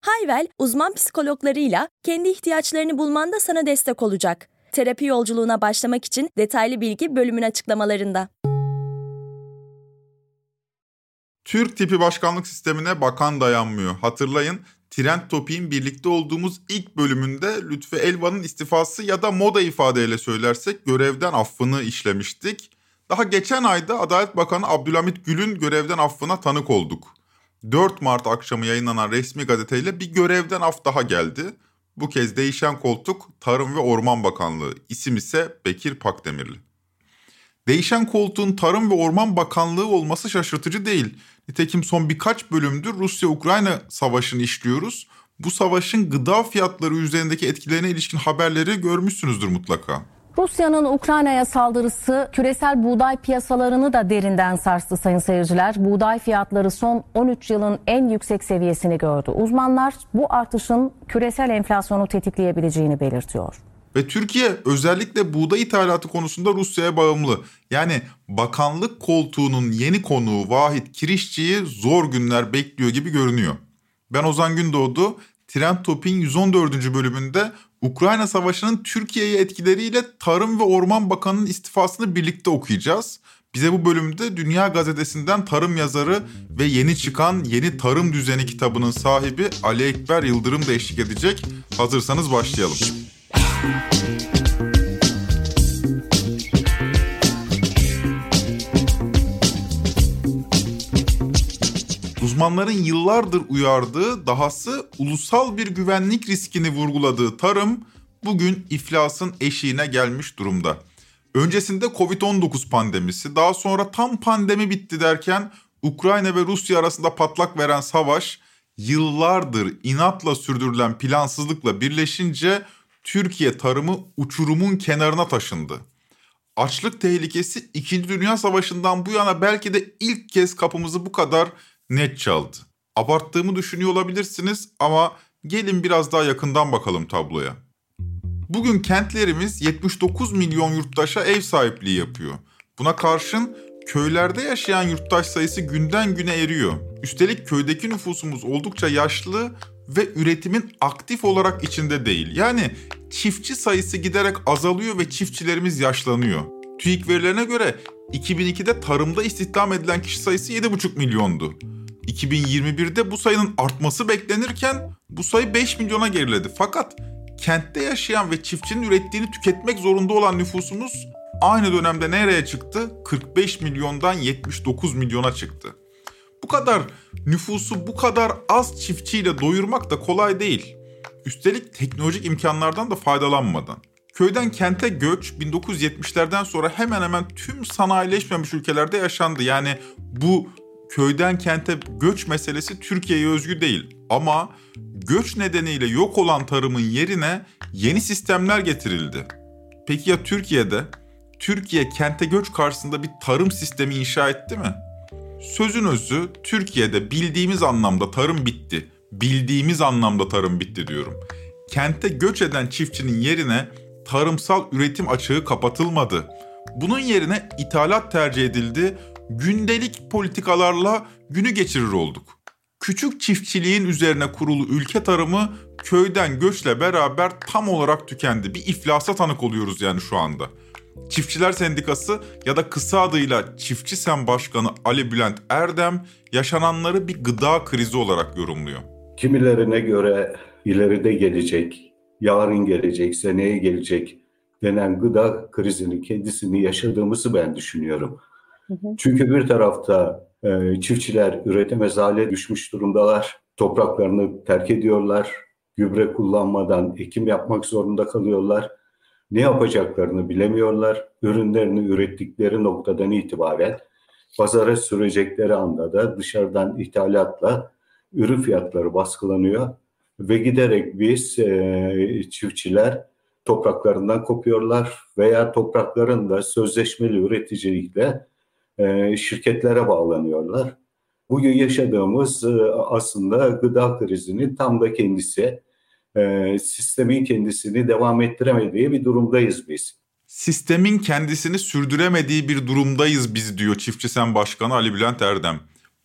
Hayvel, uzman psikologlarıyla kendi ihtiyaçlarını bulmanda sana destek olacak. Terapi yolculuğuna başlamak için detaylı bilgi bölümün açıklamalarında. Türk tipi başkanlık sistemine bakan dayanmıyor. Hatırlayın Trend Topik'in birlikte olduğumuz ilk bölümünde Lütfü Elvan'ın istifası ya da moda ifadeyle söylersek görevden affını işlemiştik. Daha geçen ayda Adalet Bakanı Abdülhamit Gül'ün görevden affına tanık olduk. 4 Mart akşamı yayınlanan resmi gazeteyle bir görevden af daha geldi. Bu kez değişen koltuk Tarım ve Orman Bakanlığı, isim ise Bekir Pakdemirli. Değişen koltuğun Tarım ve Orman Bakanlığı olması şaşırtıcı değil. Nitekim son birkaç bölümdür Rusya-Ukrayna savaşını işliyoruz. Bu savaşın gıda fiyatları üzerindeki etkilerine ilişkin haberleri görmüşsünüzdür mutlaka. Rusya'nın Ukrayna'ya saldırısı küresel buğday piyasalarını da derinden sarstı sayın seyirciler. Buğday fiyatları son 13 yılın en yüksek seviyesini gördü. Uzmanlar bu artışın küresel enflasyonu tetikleyebileceğini belirtiyor. Ve Türkiye özellikle buğday ithalatı konusunda Rusya'ya bağımlı. Yani bakanlık koltuğunun yeni konuğu Vahit Kirişçi'yi zor günler bekliyor gibi görünüyor. Ben Ozan Gündoğdu, Trend Topik'in 114. bölümünde Ukrayna Savaşı'nın Türkiye'ye etkileriyle Tarım ve Orman Bakanı'nın istifasını birlikte okuyacağız. Bize bu bölümde Dünya Gazetesi'nden tarım yazarı ve yeni çıkan Yeni Tarım Düzeni kitabının sahibi Ali Ekber Yıldırım da eşlik edecek. Hazırsanız başlayalım. Uzmanların yıllardır uyardığı, dahası ulusal bir güvenlik riskini vurguladığı tarım bugün iflasın eşiğine gelmiş durumda. Öncesinde Covid-19 pandemisi, daha sonra tam pandemi bitti derken Ukrayna ve Rusya arasında patlak veren savaş yıllardır inatla sürdürülen plansızlıkla birleşince Türkiye tarımı uçurumun kenarına taşındı. Açlık tehlikesi 2. Dünya Savaşı'ndan bu yana belki de ilk kez kapımızı bu kadar net çaldı. Abarttığımı düşünüyor olabilirsiniz ama gelin biraz daha yakından bakalım tabloya. Bugün kentlerimiz 79 milyon yurttaşa ev sahipliği yapıyor. Buna karşın köylerde yaşayan yurttaş sayısı günden güne eriyor. Üstelik köydeki nüfusumuz oldukça yaşlı ve üretimin aktif olarak içinde değil. Yani çiftçi sayısı giderek azalıyor ve çiftçilerimiz yaşlanıyor. TÜİK verilerine göre 2002'de tarımda istihdam edilen kişi sayısı 7,5 milyondu. 2021'de bu sayının artması beklenirken bu sayı 5 milyona geriledi. Fakat kentte yaşayan ve çiftçinin ürettiğini tüketmek zorunda olan nüfusumuz aynı dönemde nereye çıktı? 45 milyondan 79 milyona çıktı. Bu kadar nüfusu bu kadar az çiftçiyle doyurmak da kolay değil. Üstelik teknolojik imkanlardan da faydalanmadan. Köyden kente göç 1970'lerden sonra hemen hemen tüm sanayileşmemiş ülkelerde yaşandı. Yani bu köyden kente göç meselesi Türkiye'ye özgü değil. Ama göç nedeniyle yok olan tarımın yerine yeni sistemler getirildi. Peki ya Türkiye'de? Türkiye kente göç karşısında bir tarım sistemi inşa etti mi? Sözün özü Türkiye'de bildiğimiz anlamda tarım bitti. Bildiğimiz anlamda tarım bitti diyorum. Kente göç eden çiftçinin yerine tarımsal üretim açığı kapatılmadı. Bunun yerine ithalat tercih edildi gündelik politikalarla günü geçirir olduk. Küçük çiftçiliğin üzerine kurulu ülke tarımı köyden göçle beraber tam olarak tükendi. Bir iflasa tanık oluyoruz yani şu anda. Çiftçiler Sendikası ya da kısa adıyla Çiftçi Sen Başkanı Ali Bülent Erdem yaşananları bir gıda krizi olarak yorumluyor. Kimilerine göre ileride gelecek, yarın gelecek, seneye gelecek denen gıda krizini kendisini yaşadığımızı ben düşünüyorum. Çünkü bir tarafta e, çiftçiler üretemez hale düşmüş durumdalar. Topraklarını terk ediyorlar. Gübre kullanmadan ekim yapmak zorunda kalıyorlar. Ne yapacaklarını bilemiyorlar. Ürünlerini ürettikleri noktadan itibaren pazara sürecekleri anda da dışarıdan ithalatla ürün fiyatları baskılanıyor ve giderek biz e, çiftçiler topraklarından kopuyorlar veya topraklarında sözleşmeli üreticilikle e, şirketlere bağlanıyorlar. Bugün yaşadığımız e, aslında gıda krizinin tam da kendisi. E, sistemin kendisini devam ettiremediği bir durumdayız biz. Sistemin kendisini sürdüremediği bir durumdayız biz diyor Çiftçi Sen Başkanı Ali Bülent Erdem.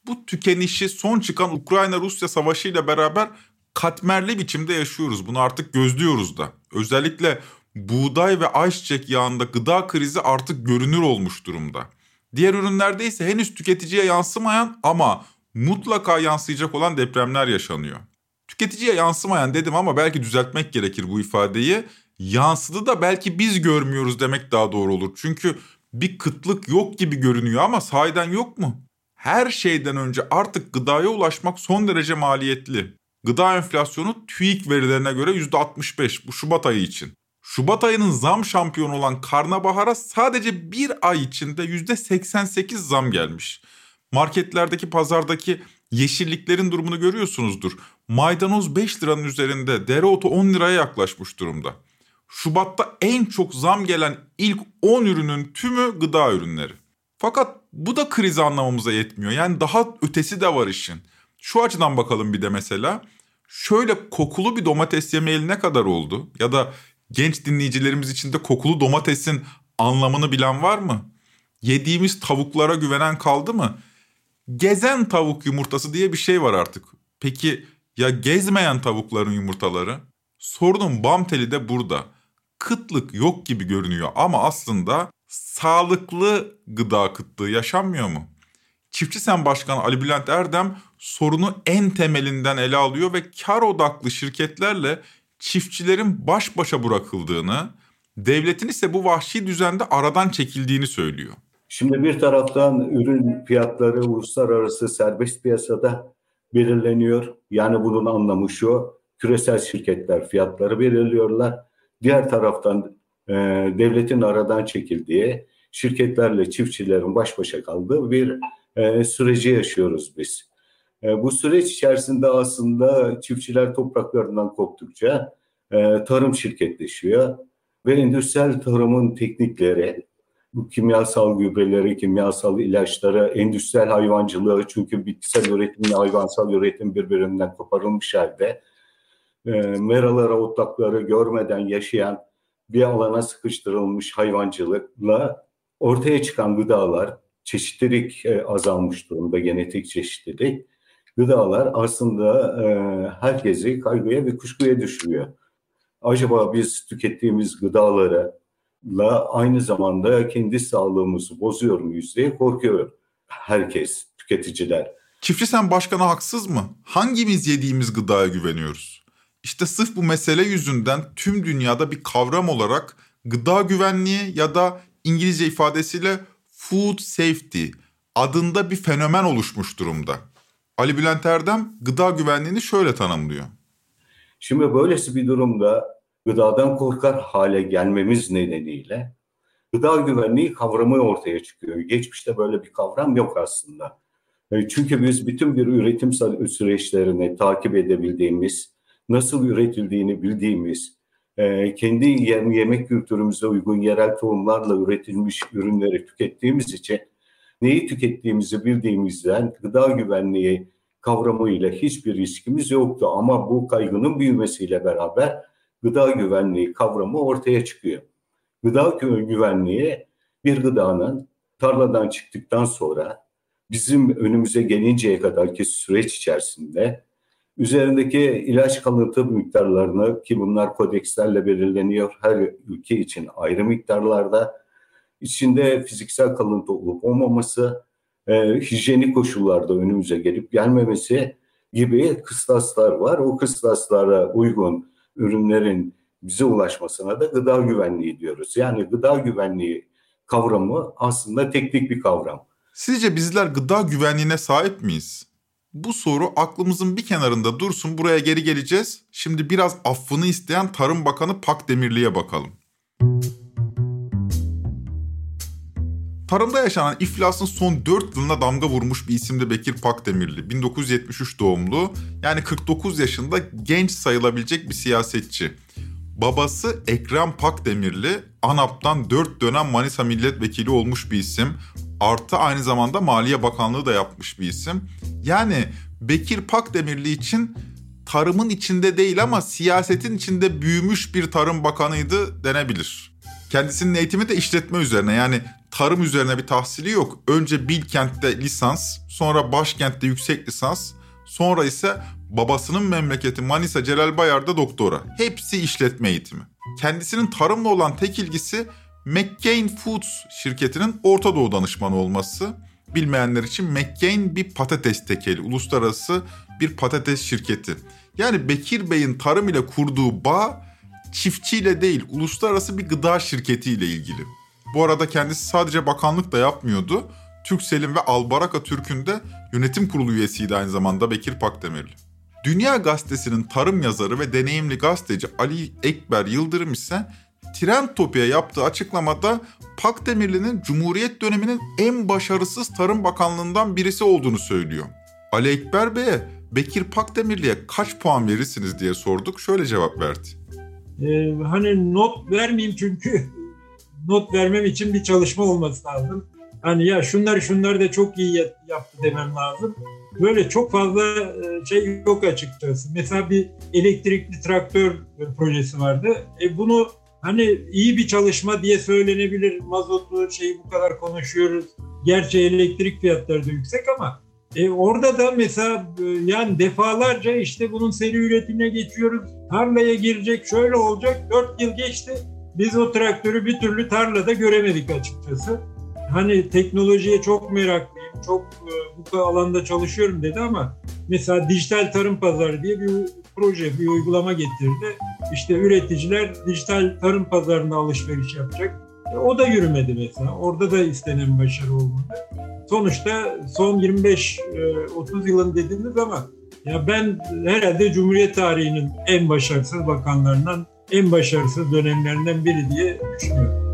Bu tükenişi son çıkan Ukrayna-Rusya savaşı ile beraber katmerli biçimde yaşıyoruz. Bunu artık gözlüyoruz da. Özellikle buğday ve ayçiçek yağında gıda krizi artık görünür olmuş durumda. Diğer ürünlerde ise henüz tüketiciye yansımayan ama mutlaka yansıyacak olan depremler yaşanıyor. Tüketiciye yansımayan dedim ama belki düzeltmek gerekir bu ifadeyi. Yansıdı da belki biz görmüyoruz demek daha doğru olur. Çünkü bir kıtlık yok gibi görünüyor ama sahiden yok mu? Her şeyden önce artık gıdaya ulaşmak son derece maliyetli. Gıda enflasyonu TÜİK verilerine göre %65 bu Şubat ayı için. Şubat ayının zam şampiyonu olan karnabahara sadece bir ay içinde %88 zam gelmiş. Marketlerdeki pazardaki yeşilliklerin durumunu görüyorsunuzdur. Maydanoz 5 liranın üzerinde, dereotu 10 liraya yaklaşmış durumda. Şubat'ta en çok zam gelen ilk 10 ürünün tümü gıda ürünleri. Fakat bu da krizi anlamamıza yetmiyor. Yani daha ötesi de var işin. Şu açıdan bakalım bir de mesela. Şöyle kokulu bir domates yemeyeli ne kadar oldu? Ya da genç dinleyicilerimiz için de kokulu domatesin anlamını bilen var mı? Yediğimiz tavuklara güvenen kaldı mı? Gezen tavuk yumurtası diye bir şey var artık. Peki ya gezmeyen tavukların yumurtaları? Sorunun bam teli de burada. Kıtlık yok gibi görünüyor ama aslında sağlıklı gıda kıtlığı yaşanmıyor mu? Çiftçi Sen Başkanı Ali Bülent Erdem sorunu en temelinden ele alıyor ve kar odaklı şirketlerle çiftçilerin baş başa bırakıldığını, devletin ise bu vahşi düzende aradan çekildiğini söylüyor. Şimdi bir taraftan ürün fiyatları uluslararası serbest piyasada belirleniyor. Yani bunun anlamı şu, küresel şirketler fiyatları belirliyorlar. Diğer taraftan e, devletin aradan çekildiği, şirketlerle çiftçilerin baş başa kaldığı bir e, süreci yaşıyoruz biz. E, bu süreç içerisinde aslında çiftçiler topraklarından koptukça e, tarım şirketleşiyor ve endüstriyel tarımın teknikleri, bu kimyasal gübreleri, kimyasal ilaçları, endüstriyel hayvancılığı çünkü bitkisel üretimle hayvansal üretim birbirinden koparılmış halde e, meraları, otlakları görmeden yaşayan bir alana sıkıştırılmış hayvancılıkla ortaya çıkan gıdalar, çeşitlilik azalmış durumda, genetik çeşitlilik. Gıdalar aslında e, herkesi kaygıya ve kuşkuya düşürüyor. Acaba biz tükettiğimiz gıdaları la aynı zamanda kendi sağlığımızı bozuyor muyuz diye korkuyor herkes, tüketiciler. Çiftçi sen başkana haksız mı? Hangimiz yediğimiz gıdaya güveniyoruz? İşte sırf bu mesele yüzünden tüm dünyada bir kavram olarak gıda güvenliği ya da İngilizce ifadesiyle food safety adında bir fenomen oluşmuş durumda. Ali Bülent Erdem gıda güvenliğini şöyle tanımlıyor. Şimdi böylesi bir durumda gıdadan korkar hale gelmemiz nedeniyle gıda güvenliği kavramı ortaya çıkıyor. Geçmişte böyle bir kavram yok aslında. E, çünkü biz bütün bir üretim süreçlerini takip edebildiğimiz, nasıl üretildiğini bildiğimiz, e, kendi yemek kültürümüze uygun yerel tohumlarla üretilmiş ürünleri tükettiğimiz için neyi tükettiğimizi bildiğimizden gıda güvenliği kavramıyla hiçbir riskimiz yoktu. Ama bu kaygının büyümesiyle beraber gıda güvenliği kavramı ortaya çıkıyor. Gıda güvenliği bir gıdanın tarladan çıktıktan sonra bizim önümüze gelinceye kadarki süreç içerisinde üzerindeki ilaç kalıntı miktarlarını ki bunlar kodekslerle belirleniyor her ülke için ayrı miktarlarda içinde fiziksel kalıntı olup olmaması, e, hijyenik koşullarda önümüze gelip gelmemesi gibi kıstaslar var. O kıstaslara uygun ürünlerin bize ulaşmasına da gıda güvenliği diyoruz. Yani gıda güvenliği kavramı aslında teknik bir kavram. Sizce bizler gıda güvenliğine sahip miyiz? Bu soru aklımızın bir kenarında dursun. Buraya geri geleceğiz. Şimdi biraz affını isteyen Tarım Bakanı Pak Demirli'ye bakalım. Tarımda yaşanan iflasın son 4 yılına damga vurmuş bir isimde Bekir Pakdemirli. 1973 doğumlu yani 49 yaşında genç sayılabilecek bir siyasetçi. Babası Ekrem Pakdemirli, ANAP'tan 4 dönem Manisa milletvekili olmuş bir isim. Artı aynı zamanda Maliye Bakanlığı da yapmış bir isim. Yani Bekir Pakdemirli için tarımın içinde değil ama siyasetin içinde büyümüş bir tarım bakanıydı denebilir. Kendisinin eğitimi de işletme üzerine yani tarım üzerine bir tahsili yok. Önce Bilkent'te lisans, sonra başkentte yüksek lisans, sonra ise babasının memleketi Manisa Celal Bayar'da doktora. Hepsi işletme eğitimi. Kendisinin tarımla olan tek ilgisi McCain Foods şirketinin Orta Doğu danışmanı olması. Bilmeyenler için McCain bir patates tekeli, uluslararası bir patates şirketi. Yani Bekir Bey'in tarım ile kurduğu bağ çiftçiyle değil, uluslararası bir gıda şirketiyle ilgili. Bu arada kendisi sadece bakanlık da yapmıyordu. Türksel'in ve Albaraka Türk'ün de yönetim kurulu üyesiydi aynı zamanda Bekir Pakdemirli. Dünya Gazetesi'nin tarım yazarı ve deneyimli gazeteci Ali Ekber Yıldırım ise Trend Topya yaptığı açıklamada Pakdemirli'nin Cumhuriyet döneminin en başarısız Tarım Bakanlığından birisi olduğunu söylüyor. Ali Ekber Bey'e Bekir Pakdemirli'ye kaç puan verirsiniz diye sorduk. Şöyle cevap verdi. Ee, hani not vermeyeyim çünkü not vermem için bir çalışma olması lazım. Hani ya şunlar şunlar da çok iyi yaptı demem lazım. Böyle çok fazla e, şey yok açıkçası. Mesela bir elektrikli traktör projesi vardı. E bunu hani iyi bir çalışma diye söylenebilir. Mazotu şeyi bu kadar konuşuyoruz. Gerçi elektrik fiyatları da yüksek ama e orada da mesela e, yani defalarca işte bunun seri üretimine geçiyoruz. Tarlaya girecek, şöyle olacak. Dört yıl geçti. Biz o traktörü bir türlü tarlada göremedik açıkçası. Hani teknolojiye çok meraklıyım, çok e, bu alanda çalışıyorum dedi ama mesela dijital tarım pazarı diye bir proje, bir uygulama getirdi. İşte üreticiler dijital tarım pazarında alışveriş yapacak. E, o da yürümedi mesela. Orada da istenen başarı olmadı. Sonuçta son 25-30 e, yılın dediniz ama ya ben herhalde Cumhuriyet tarihinin en başarısız bakanlarından, en başarısız dönemlerinden biri diye düşünüyorum.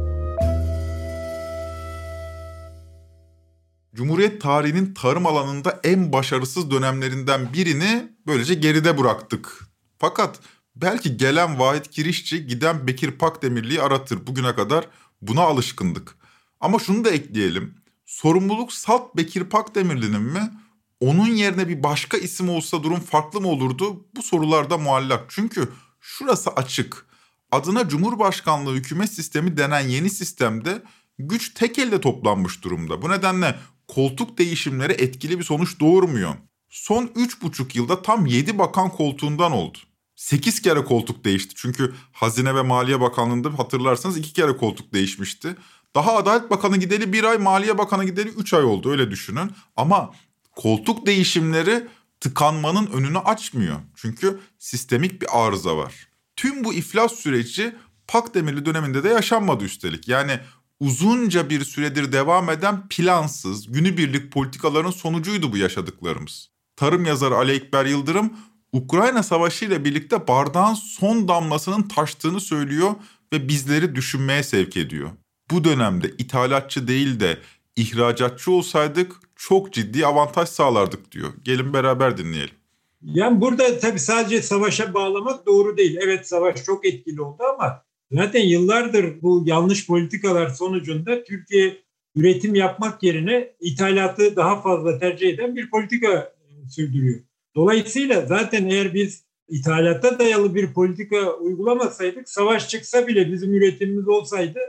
Cumhuriyet tarihinin tarım alanında en başarısız dönemlerinden birini böylece geride bıraktık. Fakat belki gelen Vahit Kirişçi giden Bekir Pakdemirli'yi aratır. Bugüne kadar buna alışkındık. Ama şunu da ekleyelim. Sorumluluk Salt Bekir Pakdemirli'nin mi? Onun yerine bir başka isim olsa durum farklı mı olurdu? Bu sorularda muallak. Çünkü şurası açık. Adına Cumhurbaşkanlığı hükümet sistemi denen yeni sistemde güç tek elde toplanmış durumda. Bu nedenle koltuk değişimleri etkili bir sonuç doğurmuyor. Son 3,5 yılda tam 7 bakan koltuğundan oldu. 8 kere koltuk değişti. Çünkü Hazine ve Maliye Bakanlığı'nda hatırlarsanız 2 kere koltuk değişmişti. Daha Adalet Bakanı gideli 1 ay, Maliye Bakanı gideli 3 ay oldu öyle düşünün. Ama koltuk değişimleri tıkanmanın önünü açmıyor. Çünkü sistemik bir arıza var. Tüm bu iflas süreci Pakdemirli döneminde de yaşanmadı üstelik. Yani uzunca bir süredir devam eden plansız, günübirlik politikaların sonucuydu bu yaşadıklarımız. Tarım yazarı Ali Ekber Yıldırım, Ukrayna Savaşı ile birlikte bardağın son damlasının taştığını söylüyor ve bizleri düşünmeye sevk ediyor. Bu dönemde ithalatçı değil de ihracatçı olsaydık çok ciddi avantaj sağlardık diyor. Gelin beraber dinleyelim. Yani burada tabii sadece savaşa bağlamak doğru değil. Evet savaş çok etkili oldu ama Zaten yıllardır bu yanlış politikalar sonucunda Türkiye üretim yapmak yerine ithalatı daha fazla tercih eden bir politika e, sürdürüyor. Dolayısıyla zaten eğer biz ithalata dayalı bir politika uygulamasaydık, savaş çıksa bile bizim üretimimiz olsaydı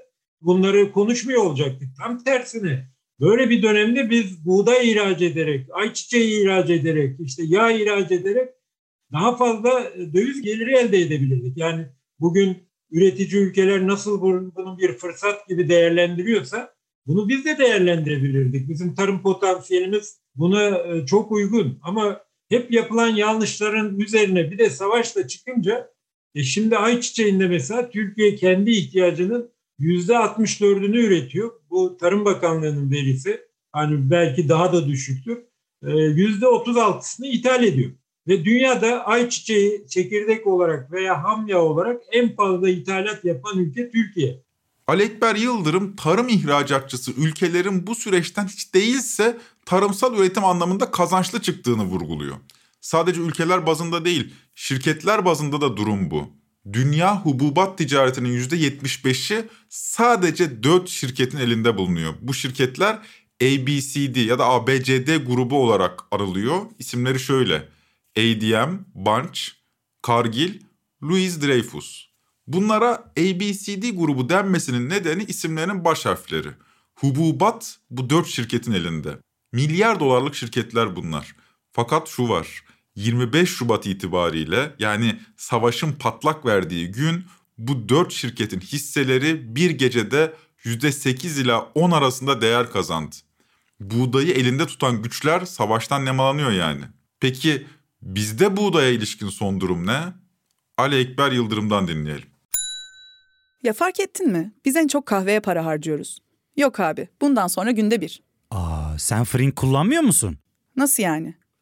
bunları konuşmuyor olacaktık. Tam tersine böyle bir dönemde biz buğday ihraç ederek, ayçiçeği ihraç ederek, işte yağ ihraç ederek daha fazla döviz geliri elde edebilirdik. Yani bugün üretici ülkeler nasıl bunu bir fırsat gibi değerlendiriyorsa bunu biz de değerlendirebilirdik. Bizim tarım potansiyelimiz buna e, çok uygun ama hep yapılan yanlışların üzerine bir de savaşla çıkınca e şimdi ayçiçeğinde mesela Türkiye kendi ihtiyacının yüzde 64'ünü üretiyor. Bu Tarım Bakanlığı'nın verisi. Hani belki daha da düşüktür. E, yüzde 36'sını ithal ediyor. Ve dünyada ayçiçeği çekirdek olarak veya ham yağ olarak en fazla ithalat yapan ülke Türkiye. Alekber Yıldırım tarım ihracatçısı ülkelerin bu süreçten hiç değilse tarımsal üretim anlamında kazançlı çıktığını vurguluyor. Sadece ülkeler bazında değil, şirketler bazında da durum bu. Dünya hububat ticaretinin %75'i sadece 4 şirketin elinde bulunuyor. Bu şirketler ABCD ya da ABCD grubu olarak arılıyor. İsimleri şöyle. ADM, Bunch, Cargill, Louis Dreyfus. Bunlara ABCD grubu denmesinin nedeni isimlerinin baş harfleri. Hububat bu dört şirketin elinde. Milyar dolarlık şirketler bunlar. Fakat şu var. 25 Şubat itibariyle yani savaşın patlak verdiği gün bu dört şirketin hisseleri bir gecede %8 ila 10 arasında değer kazandı. Buğdayı elinde tutan güçler savaştan nemalanıyor yani. Peki bizde buğdaya ilişkin son durum ne? Ali Ekber Yıldırım'dan dinleyelim. Ya fark ettin mi? Biz en çok kahveye para harcıyoruz. Yok abi, bundan sonra günde bir. Aa, sen Frink kullanmıyor musun? Nasıl yani?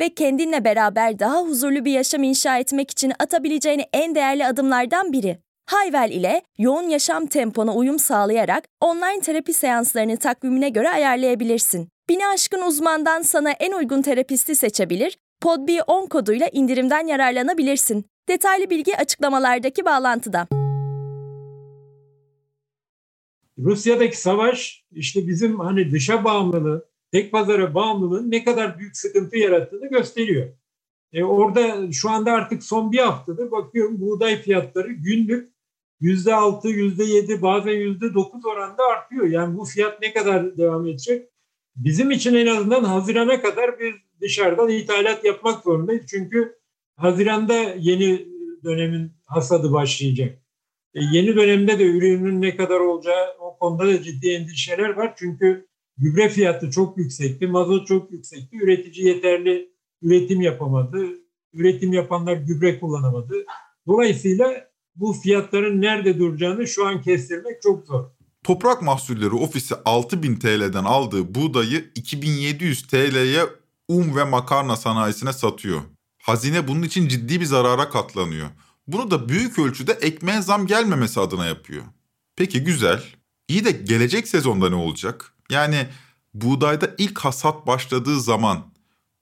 ve kendinle beraber daha huzurlu bir yaşam inşa etmek için atabileceğin en değerli adımlardan biri. Hayvel ile yoğun yaşam tempona uyum sağlayarak online terapi seanslarını takvimine göre ayarlayabilirsin. Bini aşkın uzmandan sana en uygun terapisti seçebilir, PodB10 koduyla indirimden yararlanabilirsin. Detaylı bilgi açıklamalardaki bağlantıda. Rusya'daki savaş işte bizim hani dışa bağımlılığı, tek pazara bağımlılığın ne kadar büyük sıkıntı yarattığını gösteriyor. E orada şu anda artık son bir haftadır bakıyorum buğday fiyatları günlük yüzde altı, yüzde yedi, bazen yüzde dokuz oranda artıyor. Yani bu fiyat ne kadar devam edecek? Bizim için en azından Haziran'a kadar bir dışarıdan ithalat yapmak zorundayız. Çünkü Haziran'da yeni dönemin hasadı başlayacak. E, yeni dönemde de ürünün ne kadar olacağı o konuda da ciddi endişeler var. Çünkü gübre fiyatı çok yüksekti, mazot çok yüksekti. Üretici yeterli üretim yapamadı. Üretim yapanlar gübre kullanamadı. Dolayısıyla bu fiyatların nerede duracağını şu an kestirmek çok zor. Toprak Mahsulleri Ofisi 6000 TL'den aldığı buğdayı 2700 TL'ye un ve makarna sanayisine satıyor. Hazine bunun için ciddi bir zarara katlanıyor. Bunu da büyük ölçüde ekmeğe zam gelmemesi adına yapıyor. Peki güzel. İyi de gelecek sezonda ne olacak? Yani buğdayda ilk hasat başladığı zaman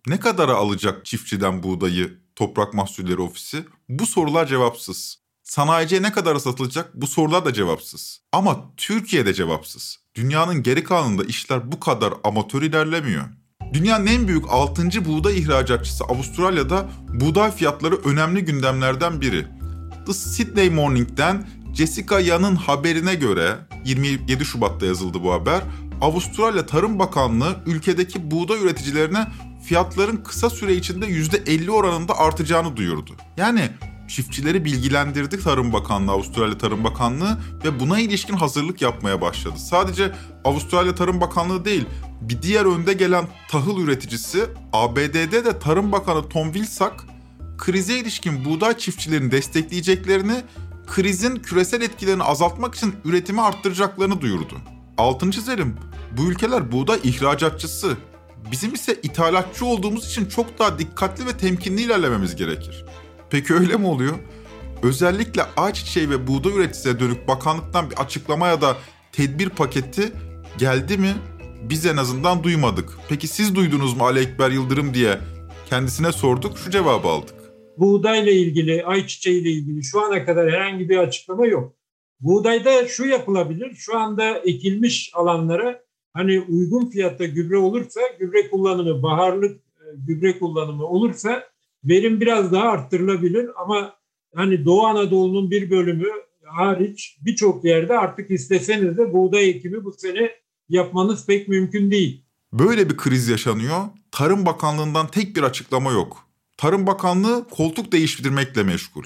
ne kadara alacak çiftçiden buğdayı Toprak Mahsulleri Ofisi? Bu sorular cevapsız. Sanayiciye ne kadar satılacak? Bu sorular da cevapsız. Ama Türkiye'de cevapsız. Dünyanın geri kalanında işler bu kadar amatör ilerlemiyor. Dünyanın en büyük 6. buğday ihracatçısı Avustralya'da buğday fiyatları önemli gündemlerden biri. The Sydney Morning'den Jessica Yan'ın haberine göre 27 Şubat'ta yazıldı bu haber. Avustralya Tarım Bakanlığı ülkedeki buğday üreticilerine fiyatların kısa süre içinde %50 oranında artacağını duyurdu. Yani çiftçileri bilgilendirdi Tarım Bakanlığı, Avustralya Tarım Bakanlığı ve buna ilişkin hazırlık yapmaya başladı. Sadece Avustralya Tarım Bakanlığı değil, bir diğer önde gelen tahıl üreticisi ABD'de de Tarım Bakanı Tom Vilsack krize ilişkin buğday çiftçilerini destekleyeceklerini, krizin küresel etkilerini azaltmak için üretimi arttıracaklarını duyurdu. Altın çizelim, bu ülkeler buğday ihracatçısı. Bizim ise ithalatçı olduğumuz için çok daha dikkatli ve temkinli ilerlememiz gerekir. Peki öyle mi oluyor? Özellikle ayçiçeği ve buğday üreticisine dönük bakanlıktan bir açıklama ya da tedbir paketi geldi mi? Biz en azından duymadık. Peki siz duydunuz mu Ali Ekber Yıldırım diye kendisine sorduk, şu cevabı aldık. Buğdayla ilgili, ayçiçeğiyle ilgili şu ana kadar herhangi bir açıklama yok. Buğdayda şu yapılabilir, şu anda ekilmiş alanlara hani uygun fiyatta gübre olursa, gübre kullanımı, baharlık e, gübre kullanımı olursa verim biraz daha arttırılabilir ama hani Doğu Anadolu'nun bir bölümü hariç birçok yerde artık isteseniz de buğday ekimi bu sene yapmanız pek mümkün değil. Böyle bir kriz yaşanıyor. Tarım Bakanlığı'ndan tek bir açıklama yok. Tarım Bakanlığı koltuk değiştirmekle meşgul.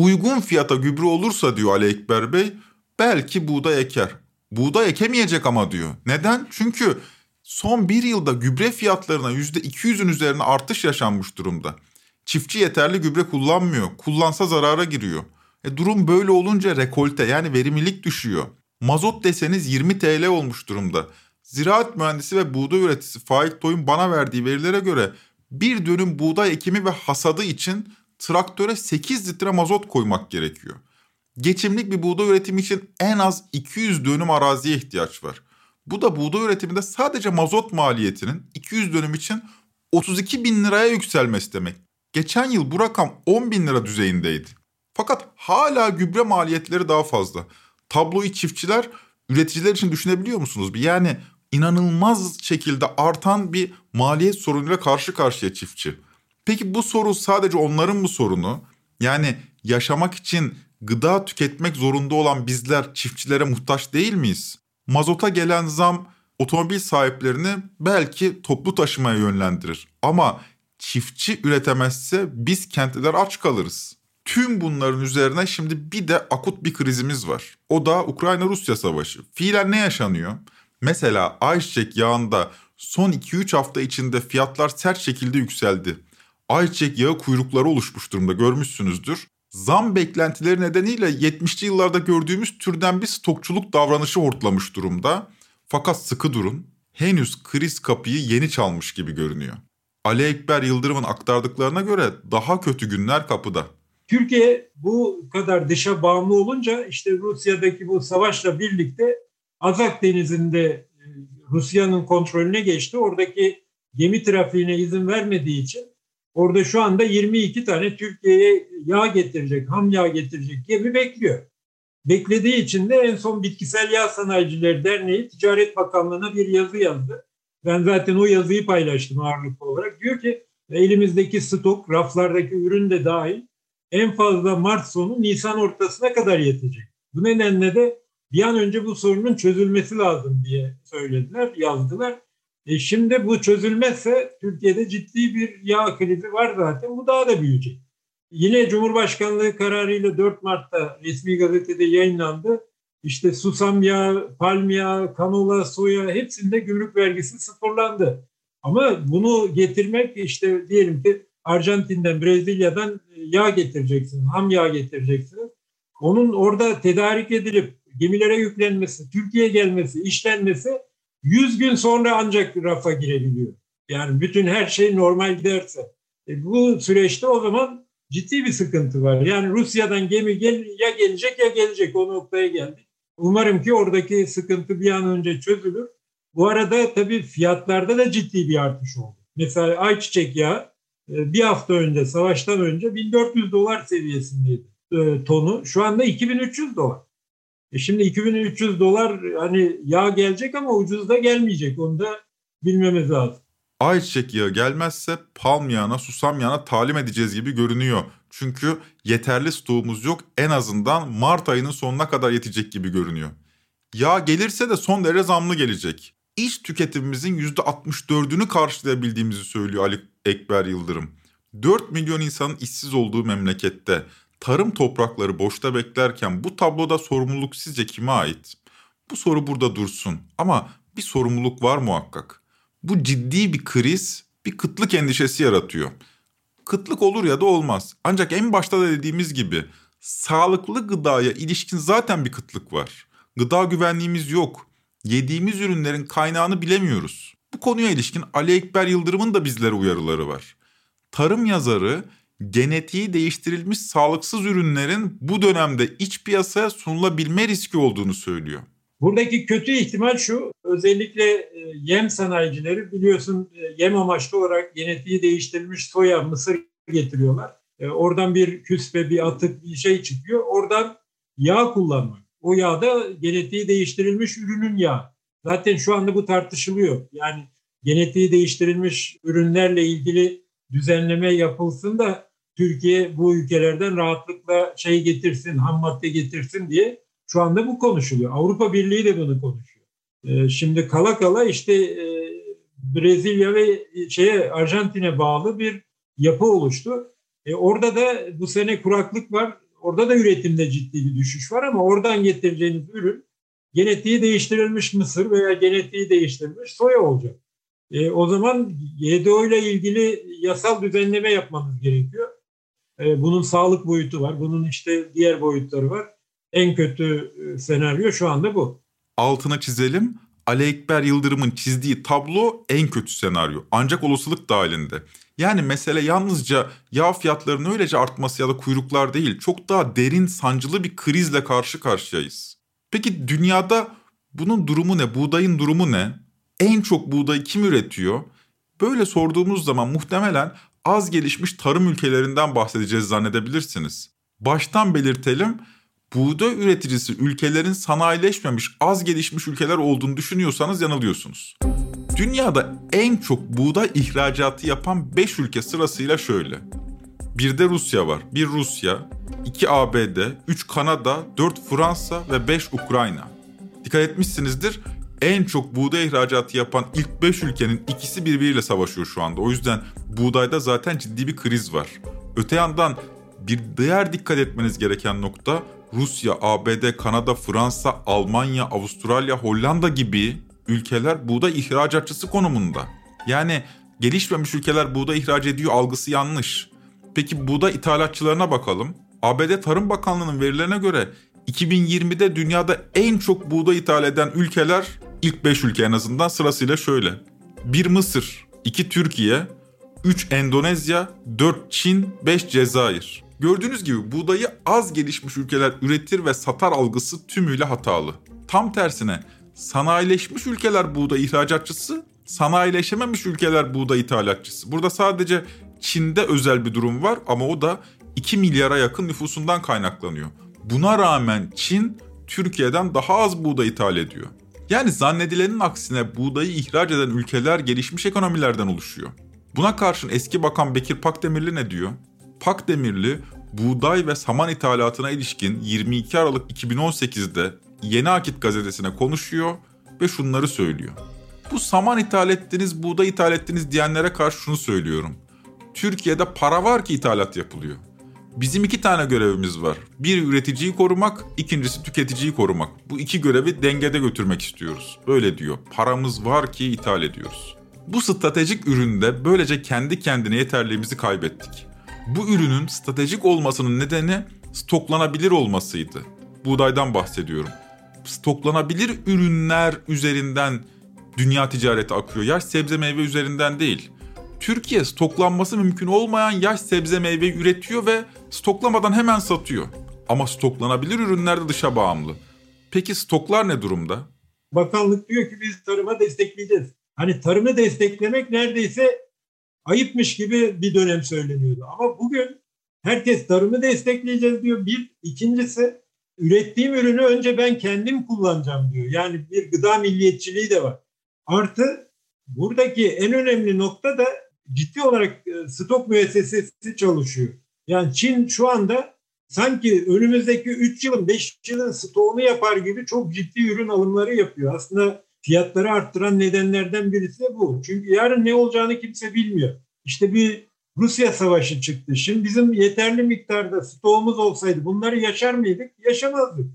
Uygun fiyata gübre olursa diyor Ali Ekber Bey, belki buğday eker. Buğday ekemeyecek ama diyor. Neden? Çünkü son bir yılda gübre fiyatlarına %200'ün üzerine artış yaşanmış durumda. Çiftçi yeterli gübre kullanmıyor. Kullansa zarara giriyor. E durum böyle olunca rekolte yani verimlilik düşüyor. Mazot deseniz 20 TL olmuş durumda. Ziraat mühendisi ve buğday üreticisi Faik Toy'un bana verdiği verilere göre bir dönüm buğday ekimi ve hasadı için traktöre 8 litre mazot koymak gerekiyor. Geçimlik bir buğday üretimi için en az 200 dönüm araziye ihtiyaç var. Bu da buğday üretiminde sadece mazot maliyetinin 200 dönüm için 32 bin liraya yükselmesi demek. Geçen yıl bu rakam 10 bin lira düzeyindeydi. Fakat hala gübre maliyetleri daha fazla. Tabloyu çiftçiler üreticiler için düşünebiliyor musunuz? Yani inanılmaz şekilde artan bir maliyet sorunuyla karşı karşıya çiftçi. Peki bu soru sadece onların mı sorunu? Yani yaşamak için gıda tüketmek zorunda olan bizler çiftçilere muhtaç değil miyiz? Mazota gelen zam otomobil sahiplerini belki toplu taşımaya yönlendirir. Ama çiftçi üretemezse biz kentliler aç kalırız. Tüm bunların üzerine şimdi bir de akut bir krizimiz var. O da Ukrayna-Rusya savaşı. Fiilen ne yaşanıyor? Mesela ayçiçek yağında son 2-3 hafta içinde fiyatlar sert şekilde yükseldi. Ayçiçek yağı kuyrukları oluşmuş durumda görmüşsünüzdür. Zam beklentileri nedeniyle 70'li yıllarda gördüğümüz türden bir stokçuluk davranışı hortlamış durumda. Fakat sıkı durun, henüz kriz kapıyı yeni çalmış gibi görünüyor. Ali Ekber Yıldırım'ın aktardıklarına göre daha kötü günler kapıda. Türkiye bu kadar dışa bağımlı olunca işte Rusya'daki bu savaşla birlikte Azak Denizi'nde e, Rusya'nın kontrolüne geçti. Oradaki gemi trafiğine izin vermediği için orada şu anda 22 tane Türkiye'ye yağ getirecek, ham yağ getirecek gemi bekliyor. Beklediği için de en son Bitkisel Yağ Sanayicileri Derneği Ticaret Bakanlığı'na bir yazı yazdı. Ben zaten o yazıyı paylaştım ağırlıklı olarak. Diyor ki elimizdeki stok, raflardaki ürün de dahil en fazla Mart sonu Nisan ortasına kadar yetecek. Bu nedenle de bir an önce bu sorunun çözülmesi lazım diye söylediler, yazdılar. E şimdi bu çözülmezse Türkiye'de ciddi bir yağ krizi var zaten. Bu daha da büyüyecek. Yine Cumhurbaşkanlığı kararıyla 4 Mart'ta resmi gazetede yayınlandı. İşte susam yağı, palm yağı, kanola, soya hepsinde gümrük vergisi sıfırlandı. Ama bunu getirmek işte diyelim ki Arjantin'den, Brezilya'dan yağ getireceksiniz, ham yağ getireceksiniz. Onun orada tedarik edilip gemilere yüklenmesi, Türkiye'ye gelmesi, işlenmesi 100 gün sonra ancak rafa girebiliyor. Yani bütün her şey normal giderse. E bu süreçte o zaman ciddi bir sıkıntı var. Yani Rusya'dan gemi gel, ya gelecek ya gelecek o noktaya geldik. Umarım ki oradaki sıkıntı bir an önce çözülür. Bu arada tabii fiyatlarda da ciddi bir artış oldu. Mesela ayçiçek yağı e, bir hafta önce, savaştan önce 1400 dolar seviyesindeydi e, tonu. Şu anda 2300 dolar. E şimdi 2300 dolar hani yağ gelecek ama ucuz da gelmeyecek. Onu da bilmemiz lazım. Ayçiçek yağı gelmezse palm yağına, susam yağına talim edeceğiz gibi görünüyor. Çünkü yeterli stoğumuz yok. En azından Mart ayının sonuna kadar yetecek gibi görünüyor. Yağ gelirse de son derece zamlı gelecek. İç tüketimimizin %64'ünü karşılayabildiğimizi söylüyor Ali Ekber Yıldırım. 4 milyon insanın işsiz olduğu memlekette tarım toprakları boşta beklerken bu tabloda sorumluluk sizce kime ait? Bu soru burada dursun ama bir sorumluluk var muhakkak. Bu ciddi bir kriz, bir kıtlık endişesi yaratıyor. Kıtlık olur ya da olmaz. Ancak en başta da dediğimiz gibi sağlıklı gıdaya ilişkin zaten bir kıtlık var. Gıda güvenliğimiz yok. Yediğimiz ürünlerin kaynağını bilemiyoruz. Bu konuya ilişkin Ali Ekber Yıldırım'ın da bizlere uyarıları var. Tarım yazarı genetiği değiştirilmiş sağlıksız ürünlerin bu dönemde iç piyasaya sunulabilme riski olduğunu söylüyor. Buradaki kötü ihtimal şu, özellikle e, yem sanayicileri biliyorsun e, yem amaçlı olarak genetiği değiştirilmiş soya, mısır getiriyorlar. E, oradan bir küspe, bir atık bir şey çıkıyor. Oradan yağ kullanmak. O yağ da genetiği değiştirilmiş ürünün yağı. Zaten şu anda bu tartışılıyor. Yani genetiği değiştirilmiş ürünlerle ilgili düzenleme yapılsın da Türkiye bu ülkelerden rahatlıkla şey getirsin, ham madde getirsin diye şu anda bu konuşuluyor. Avrupa Birliği de bunu konuşuyor. Ee, şimdi kala kala işte e, Brezilya ve şeye Arjantin'e bağlı bir yapı oluştu. E, orada da bu sene kuraklık var. Orada da üretimde ciddi bir düşüş var ama oradan getireceğiniz ürün genetiği değiştirilmiş mısır veya genetiği değiştirilmiş soya olacak. E, o zaman GDO ile ilgili yasal düzenleme yapmanız gerekiyor. E, bunun sağlık boyutu var, bunun işte diğer boyutları var. En kötü e, senaryo şu anda bu. Altına çizelim. Ali Ekber Yıldırım'ın çizdiği tablo en kötü senaryo. Ancak olasılık dahilinde. Yani mesele yalnızca yağ fiyatlarının öylece artması ya da kuyruklar değil. Çok daha derin sancılı bir krizle karşı karşıyayız. Peki dünyada bunun durumu ne? Buğdayın durumu ne? En çok buğdayı kim üretiyor? Böyle sorduğumuz zaman muhtemelen az gelişmiş tarım ülkelerinden bahsedeceğiz zannedebilirsiniz. Baştan belirtelim, buğday üreticisi ülkelerin sanayileşmemiş, az gelişmiş ülkeler olduğunu düşünüyorsanız yanılıyorsunuz. Dünyada en çok buğday ihracatı yapan 5 ülke sırasıyla şöyle. Bir de Rusya var. Bir Rusya, 2 ABD, 3 Kanada, 4 Fransa ve 5 Ukrayna. Dikkat etmişsinizdir en çok buğday ihracatı yapan ilk 5 ülkenin ikisi birbiriyle savaşıyor şu anda. O yüzden buğdayda zaten ciddi bir kriz var. Öte yandan bir diğer dikkat etmeniz gereken nokta Rusya, ABD, Kanada, Fransa, Almanya, Avustralya, Hollanda gibi ülkeler buğday ihracatçısı konumunda. Yani gelişmemiş ülkeler buğday ihraç ediyor algısı yanlış. Peki buğday ithalatçılarına bakalım. ABD Tarım Bakanlığı'nın verilerine göre 2020'de dünyada en çok buğday ithal eden ülkeler ilk 5 ülke en azından sırasıyla şöyle. 1 Mısır, 2 Türkiye, 3 Endonezya, 4 Çin, 5 Cezayir. Gördüğünüz gibi buğdayı az gelişmiş ülkeler üretir ve satar algısı tümüyle hatalı. Tam tersine sanayileşmiş ülkeler buğday ihracatçısı, sanayileşememiş ülkeler buğday ithalatçısı. Burada sadece Çin'de özel bir durum var ama o da 2 milyara yakın nüfusundan kaynaklanıyor. Buna rağmen Çin Türkiye'den daha az buğday ithal ediyor. Yani zannedilenin aksine buğdayı ihraç eden ülkeler gelişmiş ekonomilerden oluşuyor. Buna karşın eski bakan Bekir Pakdemirli ne diyor? Pakdemirli buğday ve saman ithalatına ilişkin 22 Aralık 2018'de Yeni Akit gazetesine konuşuyor ve şunları söylüyor. Bu saman ithal ettiniz, buğday ithal ettiniz diyenlere karşı şunu söylüyorum. Türkiye'de para var ki ithalat yapılıyor. Bizim iki tane görevimiz var. Bir üreticiyi korumak, ikincisi tüketiciyi korumak. Bu iki görevi dengede götürmek istiyoruz. Böyle diyor. Paramız var ki ithal ediyoruz. Bu stratejik üründe böylece kendi kendine yeterliğimizi kaybettik. Bu ürünün stratejik olmasının nedeni stoklanabilir olmasıydı. Buğdaydan bahsediyorum. Stoklanabilir ürünler üzerinden dünya ticareti akıyor. Yaş sebze meyve üzerinden değil. Türkiye stoklanması mümkün olmayan yaş sebze meyve üretiyor ve stoklamadan hemen satıyor. Ama stoklanabilir ürünler de dışa bağımlı. Peki stoklar ne durumda? Bakanlık diyor ki biz tarıma destekleyeceğiz. Hani tarımı desteklemek neredeyse ayıpmış gibi bir dönem söyleniyordu. Ama bugün herkes tarımı destekleyeceğiz diyor. Bir, ikincisi ürettiğim ürünü önce ben kendim kullanacağım diyor. Yani bir gıda milliyetçiliği de var. Artı buradaki en önemli nokta da ciddi olarak e, stok müessesesi çalışıyor. Yani Çin şu anda sanki önümüzdeki 3 yılın 5 yılın stoğunu yapar gibi çok ciddi ürün alımları yapıyor. Aslında fiyatları arttıran nedenlerden birisi de bu. Çünkü yarın ne olacağını kimse bilmiyor. İşte bir Rusya savaşı çıktı. Şimdi bizim yeterli miktarda stoğumuz olsaydı bunları yaşar mıydık? Yaşamazdık.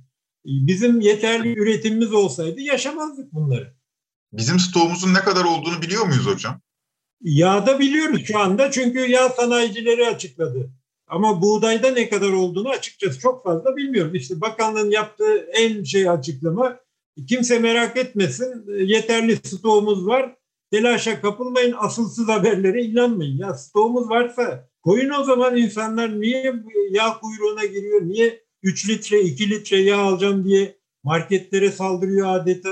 Bizim yeterli üretimimiz olsaydı yaşamazdık bunları. Bizim stoğumuzun ne kadar olduğunu biliyor muyuz hocam? Yağda biliyoruz şu anda çünkü yağ sanayicileri açıkladı. Ama buğdayda ne kadar olduğunu açıkçası çok fazla bilmiyorum. İşte bakanlığın yaptığı en şey açıklama kimse merak etmesin yeterli stoğumuz var. Telaşa kapılmayın asılsız haberlere inanmayın. Ya stoğumuz varsa koyun o zaman insanlar niye yağ kuyruğuna giriyor? Niye 3 litre 2 litre yağ alacağım diye marketlere saldırıyor adeta.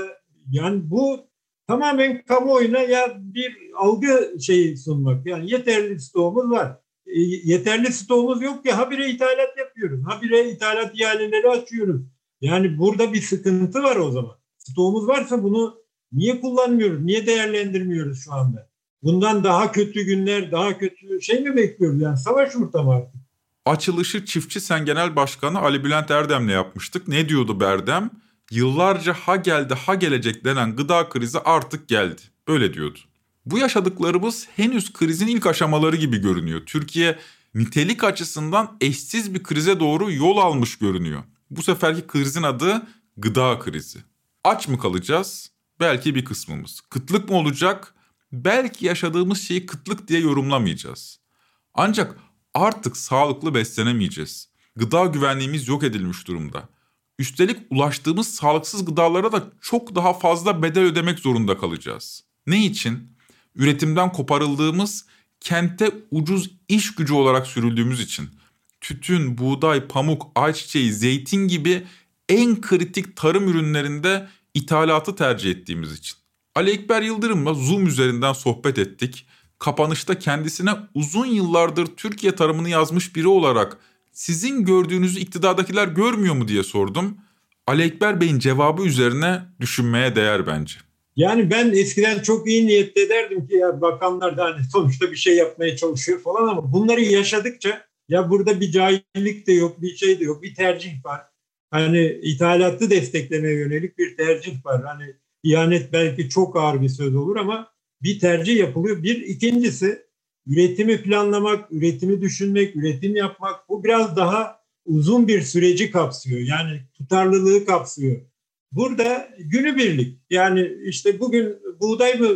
Yani bu tamamen kamuoyuna ya bir algı şeyi sunmak. Yani yeterli stoğumuz var. E, yeterli stoğumuz yok ki habire ithalat yapıyoruz. Habire ithalat ihaleleri açıyoruz. Yani burada bir sıkıntı var o zaman. Stoğumuz varsa bunu niye kullanmıyoruz? Niye değerlendirmiyoruz şu anda? Bundan daha kötü günler, daha kötü şey mi bekliyoruz? Yani savaş ortamı artık. Açılışı Çiftçi Sen Genel Başkanı Ali Bülent Erdem'le yapmıştık. Ne diyordu Berdem? Yıllarca ha geldi ha gelecek denen gıda krizi artık geldi. Böyle diyordu. Bu yaşadıklarımız henüz krizin ilk aşamaları gibi görünüyor. Türkiye nitelik açısından eşsiz bir krize doğru yol almış görünüyor. Bu seferki krizin adı gıda krizi. Aç mı kalacağız? Belki bir kısmımız. Kıtlık mı olacak? Belki yaşadığımız şeyi kıtlık diye yorumlamayacağız. Ancak artık sağlıklı beslenemeyeceğiz. Gıda güvenliğimiz yok edilmiş durumda. Üstelik ulaştığımız sağlıksız gıdalara da çok daha fazla bedel ödemek zorunda kalacağız. Ne için? Üretimden koparıldığımız, kente ucuz iş gücü olarak sürüldüğümüz için. Tütün, buğday, pamuk, ayçiçeği, zeytin gibi en kritik tarım ürünlerinde ithalatı tercih ettiğimiz için. Ali Ekber Yıldırım'la Zoom üzerinden sohbet ettik. Kapanışta kendisine uzun yıllardır Türkiye tarımını yazmış biri olarak sizin gördüğünüzü iktidardakiler görmüyor mu diye sordum. Ali Ekber Bey'in cevabı üzerine düşünmeye değer bence. Yani ben eskiden çok iyi niyetle derdim ki ya bakanlar da hani sonuçta bir şey yapmaya çalışıyor falan ama bunları yaşadıkça ya burada bir cahillik de yok, bir şey de yok, bir tercih var. Hani ithalatı desteklemeye yönelik bir tercih var. Hani ihanet belki çok ağır bir söz olur ama bir tercih yapılıyor. Bir ikincisi üretimi planlamak, üretimi düşünmek, üretim yapmak bu biraz daha uzun bir süreci kapsıyor. Yani tutarlılığı kapsıyor. Burada günübirlik yani işte bugün buğday mı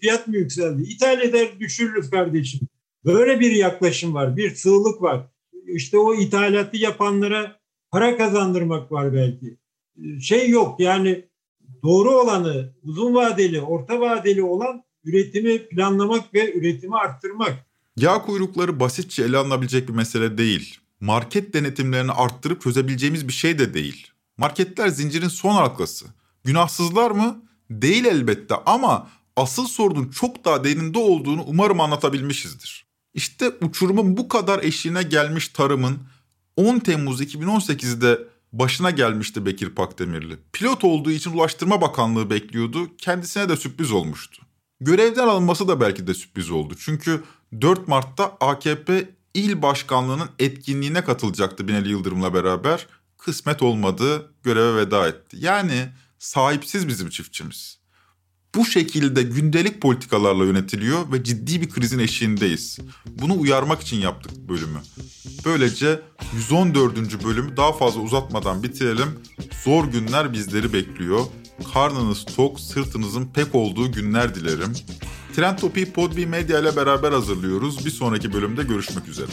fiyat mı yükseldi? İthal eder düşürürüz kardeşim. Böyle bir yaklaşım var, bir sığlık var. İşte o ithalatı yapanlara para kazandırmak var belki. Şey yok yani doğru olanı uzun vadeli, orta vadeli olan üretimi planlamak ve üretimi arttırmak. Yağ kuyrukları basitçe ele alınabilecek bir mesele değil. Market denetimlerini arttırıp çözebileceğimiz bir şey de değil. Marketler zincirin son halkası. Günahsızlar mı? Değil elbette ama asıl sorunun çok daha derinde olduğunu umarım anlatabilmişizdir. İşte uçurumun bu kadar eşiğine gelmiş tarımın 10 Temmuz 2018'de başına gelmişti Bekir Pakdemirli. Pilot olduğu için Ulaştırma Bakanlığı bekliyordu. Kendisine de sürpriz olmuştu. Görevden alınması da belki de sürpriz oldu. Çünkü 4 Mart'ta AKP il başkanlığının etkinliğine katılacaktı Binali Yıldırım'la beraber. Kısmet olmadı, göreve veda etti. Yani sahipsiz bizim çiftçimiz. Bu şekilde gündelik politikalarla yönetiliyor ve ciddi bir krizin eşiğindeyiz. Bunu uyarmak için yaptık bölümü. Böylece 114. bölümü daha fazla uzatmadan bitirelim. Zor günler bizleri bekliyor. Karnınız tok, sırtınızın pek olduğu günler dilerim. Trend Topi'yi Podbi Medya ile beraber hazırlıyoruz. Bir sonraki bölümde görüşmek üzere.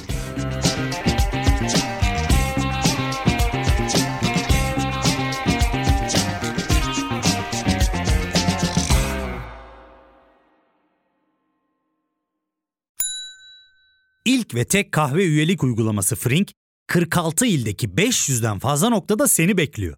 İlk ve tek kahve üyelik uygulaması Frink, 46 ildeki 500'den fazla noktada seni bekliyor.